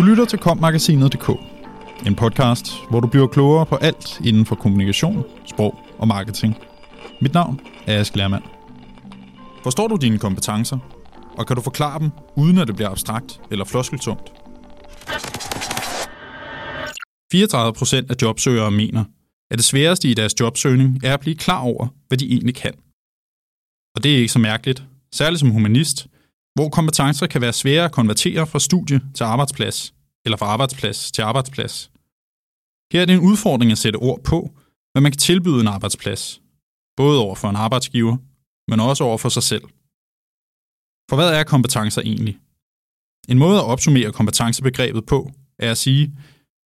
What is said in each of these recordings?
Du lytter til kommagasinet.dk, en podcast, hvor du bliver klogere på alt inden for kommunikation, sprog og marketing. Mit navn er Ask Lermand. Forstår du dine kompetencer, og kan du forklare dem, uden at det bliver abstrakt eller floskeltungt? 34 procent af jobsøgere mener, at det sværeste i deres jobsøgning er at blive klar over, hvad de egentlig kan. Og det er ikke så mærkeligt, særligt som humanist, hvor kompetencer kan være svære at konvertere fra studie til arbejdsplads, eller fra arbejdsplads til arbejdsplads. Her er det en udfordring at sætte ord på, hvad man kan tilbyde en arbejdsplads, både over for en arbejdsgiver, men også over for sig selv. For hvad er kompetencer egentlig? En måde at opsummere kompetencebegrebet på er at sige,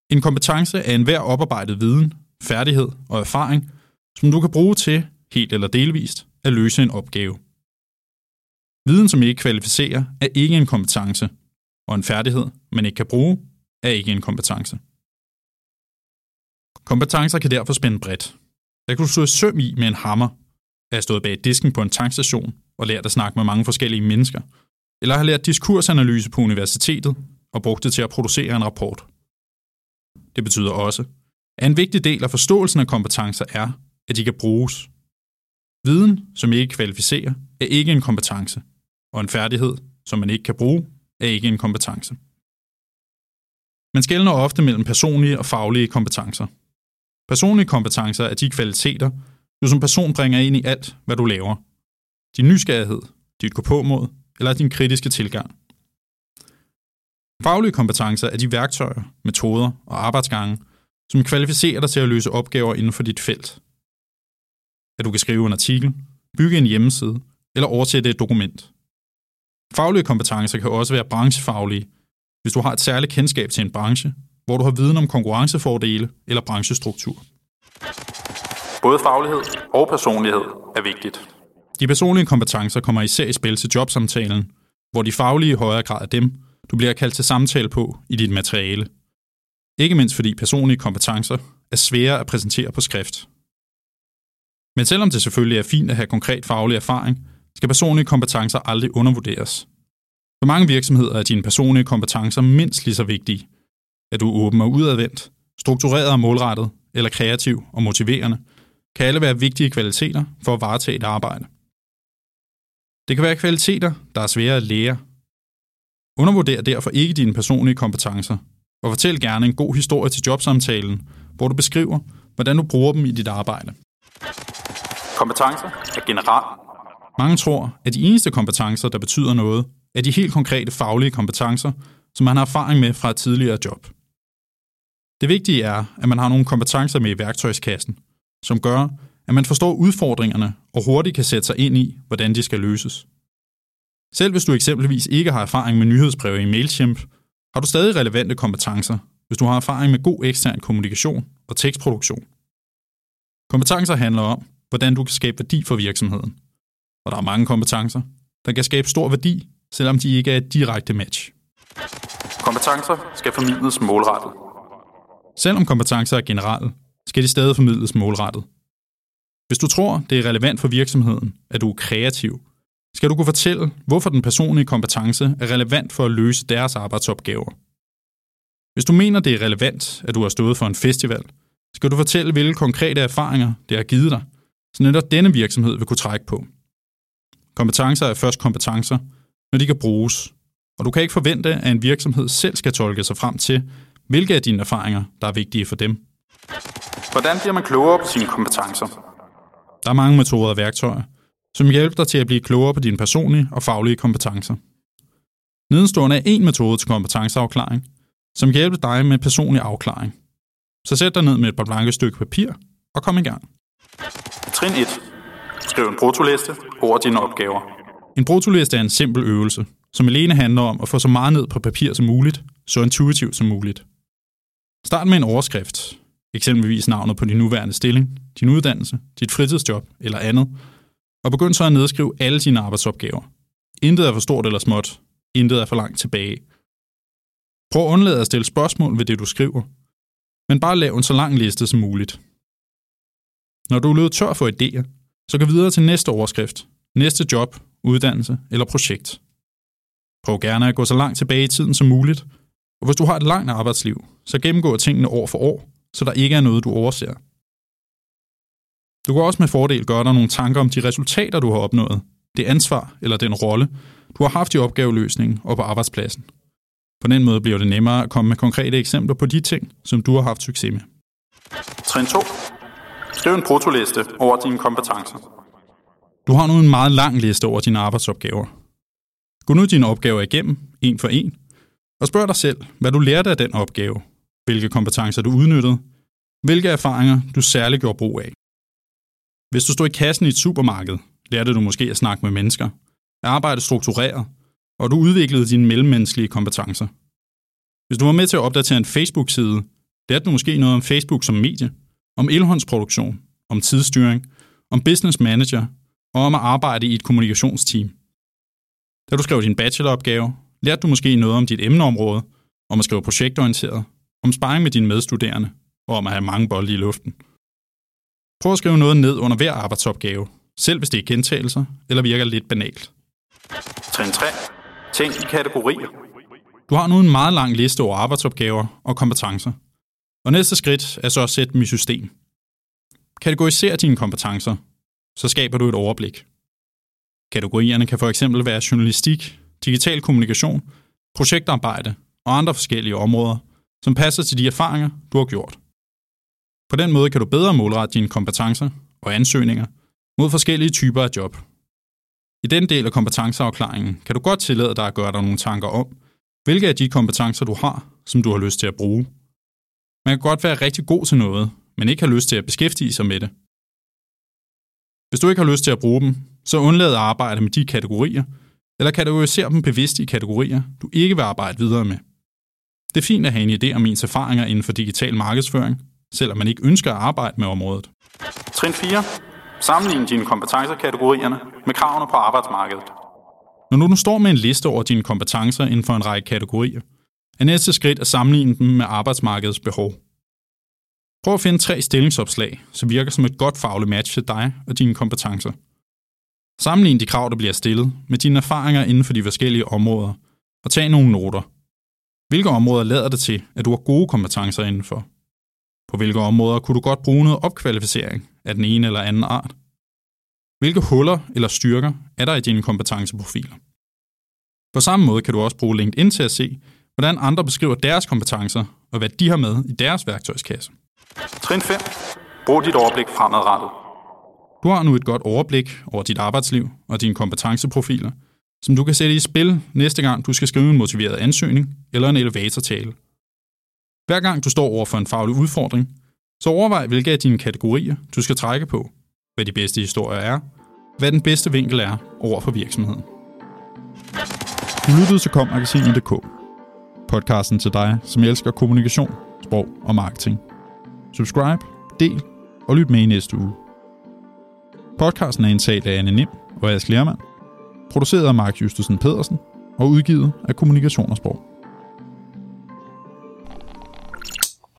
en kompetence er enhver oparbejdet viden, færdighed og erfaring, som du kan bruge til, helt eller delvist, at løse en opgave. Viden, som ikke kvalificerer, er ikke en kompetence, og en færdighed, man ikke kan bruge, er ikke en kompetence. Kompetencer kan derfor spænde bredt. Der kan du slå søm i med en hammer, have stået bag disken på en tankstation og lært at snakke med mange forskellige mennesker, eller have lært diskursanalyse på universitetet og brugt det til at producere en rapport. Det betyder også, at en vigtig del af forståelsen af kompetencer er, at de kan bruges. Viden, som ikke kvalificerer, er ikke en kompetence, og en færdighed, som man ikke kan bruge, er ikke en kompetence. Man skældner ofte mellem personlige og faglige kompetencer. Personlige kompetencer er de kvaliteter, du som person bringer ind i alt, hvad du laver. Din nysgerrighed, dit gåpåmod på mod eller din kritiske tilgang. Faglige kompetencer er de værktøjer, metoder og arbejdsgange, som kvalificerer dig til at løse opgaver inden for dit felt. At du kan skrive en artikel, bygge en hjemmeside eller oversætte et dokument. Faglige kompetencer kan også være branchefaglige, hvis du har et særligt kendskab til en branche, hvor du har viden om konkurrencefordele eller branchestruktur. Både faglighed og personlighed er vigtigt. De personlige kompetencer kommer især i spil til jobsamtalen, hvor de faglige i højere grad er dem, du bliver kaldt til samtale på i dit materiale. Ikke mindst fordi personlige kompetencer er svære at præsentere på skrift. Men selvom det selvfølgelig er fint at have konkret faglig erfaring, skal personlige kompetencer aldrig undervurderes. For mange virksomheder er dine personlige kompetencer mindst lige så vigtige. Er du åben og udadvendt, struktureret og målrettet, eller kreativ og motiverende, kan alle være vigtige kvaliteter for at varetage et arbejde. Det kan være kvaliteter, der er svære at lære. Undervurder derfor ikke dine personlige kompetencer, og fortæl gerne en god historie til jobsamtalen, hvor du beskriver, hvordan du bruger dem i dit arbejde. Kompetencer er generelt mange tror, at de eneste kompetencer, der betyder noget, er de helt konkrete faglige kompetencer, som man har erfaring med fra et tidligere job. Det vigtige er, at man har nogle kompetencer med i værktøjskassen, som gør, at man forstår udfordringerne og hurtigt kan sætte sig ind i, hvordan de skal løses. Selv hvis du eksempelvis ikke har erfaring med nyhedsbreve i MailChimp, har du stadig relevante kompetencer, hvis du har erfaring med god ekstern kommunikation og tekstproduktion. Kompetencer handler om, hvordan du kan skabe værdi for virksomheden, og der er mange kompetencer, der kan skabe stor værdi, selvom de ikke er et direkte match. Kompetencer skal formidles målrettet. Selvom kompetencer er generelle, skal de stadig formidles målrettet. Hvis du tror, det er relevant for virksomheden, at du er kreativ, skal du kunne fortælle, hvorfor den personlige kompetence er relevant for at løse deres arbejdsopgaver. Hvis du mener, det er relevant, at du har stået for en festival, skal du fortælle, hvilke konkrete erfaringer det har givet dig, så netop denne virksomhed vil kunne trække på. Kompetencer er først kompetencer, når de kan bruges. Og du kan ikke forvente, at en virksomhed selv skal tolke sig frem til, hvilke af dine erfaringer, der er vigtige for dem. Hvordan bliver man klogere på sine kompetencer? Der er mange metoder og værktøjer, som hjælper dig til at blive klogere på dine personlige og faglige kompetencer. Nedenstående er en metode til kompetenceafklaring, som hjælper dig med personlig afklaring. Så sæt dig ned med et par blanke stykke papir og kom i gang. Trin 1. Skriv en brutoliste over dine opgaver. En brutoliste er en simpel øvelse, som alene handler om at få så meget ned på papir som muligt, så intuitivt som muligt. Start med en overskrift, eksempelvis navnet på din nuværende stilling, din uddannelse, dit fritidsjob eller andet, og begynd så at nedskrive alle dine arbejdsopgaver. Intet er for stort eller småt, intet er for langt tilbage. Prøv at undlade at stille spørgsmål ved det, du skriver, men bare lav en så lang liste som muligt. Når du er løbet tør for idéer, så gå videre til næste overskrift, næste job, uddannelse eller projekt. Prøv gerne at gå så langt tilbage i tiden som muligt, Og hvis du har et langt arbejdsliv, så gennemgå tingene år for år, så der ikke er noget, du overser. Du kan også med fordel gøre dig nogle tanker om de resultater, du har opnået, det ansvar eller den rolle, du har haft i opgaveløsningen og på arbejdspladsen. På den måde bliver det nemmere at komme med konkrete eksempler på de ting, som du har haft succes med. Trin 2. Skriv en protoliste over dine kompetencer. Du har nu en meget lang liste over dine arbejdsopgaver. Gå nu dine opgaver igennem, en for en, og spørg dig selv, hvad du lærte af den opgave, hvilke kompetencer du udnyttede, hvilke erfaringer du særligt gjorde brug af. Hvis du stod i kassen i et supermarked, lærte du måske at snakke med mennesker, at arbejde struktureret, og du udviklede dine mellemmenneskelige kompetencer. Hvis du var med til at opdatere en Facebook-side, lærte du måske noget om Facebook som medie, om elhåndsproduktion, om tidsstyring, om business manager og om at arbejde i et kommunikationsteam. Da du skrev din bacheloropgave, lærte du måske noget om dit emneområde, om at skrive projektorienteret, om sparring med dine medstuderende og om at have mange bolde i luften. Prøv at skrive noget ned under hver arbejdsopgave, selv hvis det er gentagelser eller virker lidt banalt. Trin 3. Tænk i kategorier. Du har nu en meget lang liste over arbejdsopgaver og kompetencer. Og næste skridt er så at sætte dem i system. Kategoriser dine kompetencer, så skaber du et overblik. Kategorierne kan for eksempel være journalistik, digital kommunikation, projektarbejde og andre forskellige områder, som passer til de erfaringer, du har gjort. På den måde kan du bedre målrette dine kompetencer og ansøgninger mod forskellige typer af job. I den del af kompetenceafklaringen kan du godt tillade dig at gøre dig nogle tanker om, hvilke af de kompetencer du har, som du har lyst til at bruge. Man kan godt være rigtig god til noget, men ikke have lyst til at beskæftige sig med det. Hvis du ikke har lyst til at bruge dem, så undlad at arbejde med de kategorier, eller kategorisere dem bevidst i kategorier, du ikke vil arbejde videre med. Det er fint at have en idé om ens erfaringer inden for digital markedsføring, selvom man ikke ønsker at arbejde med området. Trin 4. Sammenlign dine kompetencerkategorierne med kravene på arbejdsmarkedet. Når nu du står med en liste over dine kompetencer inden for en række kategorier, er næste skridt at sammenligne dem med arbejdsmarkedets behov. Prøv at finde tre stillingsopslag, som virker som et godt fagligt match til dig og dine kompetencer. Sammenlign de krav, der bliver stillet, med dine erfaringer inden for de forskellige områder, og tag nogle noter. Hvilke områder lader det til, at du har gode kompetencer indenfor? På hvilke områder kunne du godt bruge noget opkvalificering af den ene eller anden art? Hvilke huller eller styrker er der i dine kompetenceprofiler? På samme måde kan du også bruge LinkedIn til at se, hvordan andre beskriver deres kompetencer og hvad de har med i deres værktøjskasse. Trin 5. Brug dit overblik fremadrettet. Du har nu et godt overblik over dit arbejdsliv og dine kompetenceprofiler, som du kan sætte i spil næste gang du skal skrive en motiveret ansøgning eller en elevatortale. Hver gang du står over for en faglig udfordring, så overvej, hvilke af dine kategorier du skal trække på, hvad de bedste historier er, hvad den bedste vinkel er over for virksomheden. Du lyttede til kommagasinet.dk, podcasten til dig, som elsker kommunikation, sprog og marketing. Subscribe, del og lyt med i næste uge. Podcasten er indtalt af Anne Nim og Ask Lermand, produceret af Mark Justusen Pedersen og udgivet af Kommunikation og Sprog.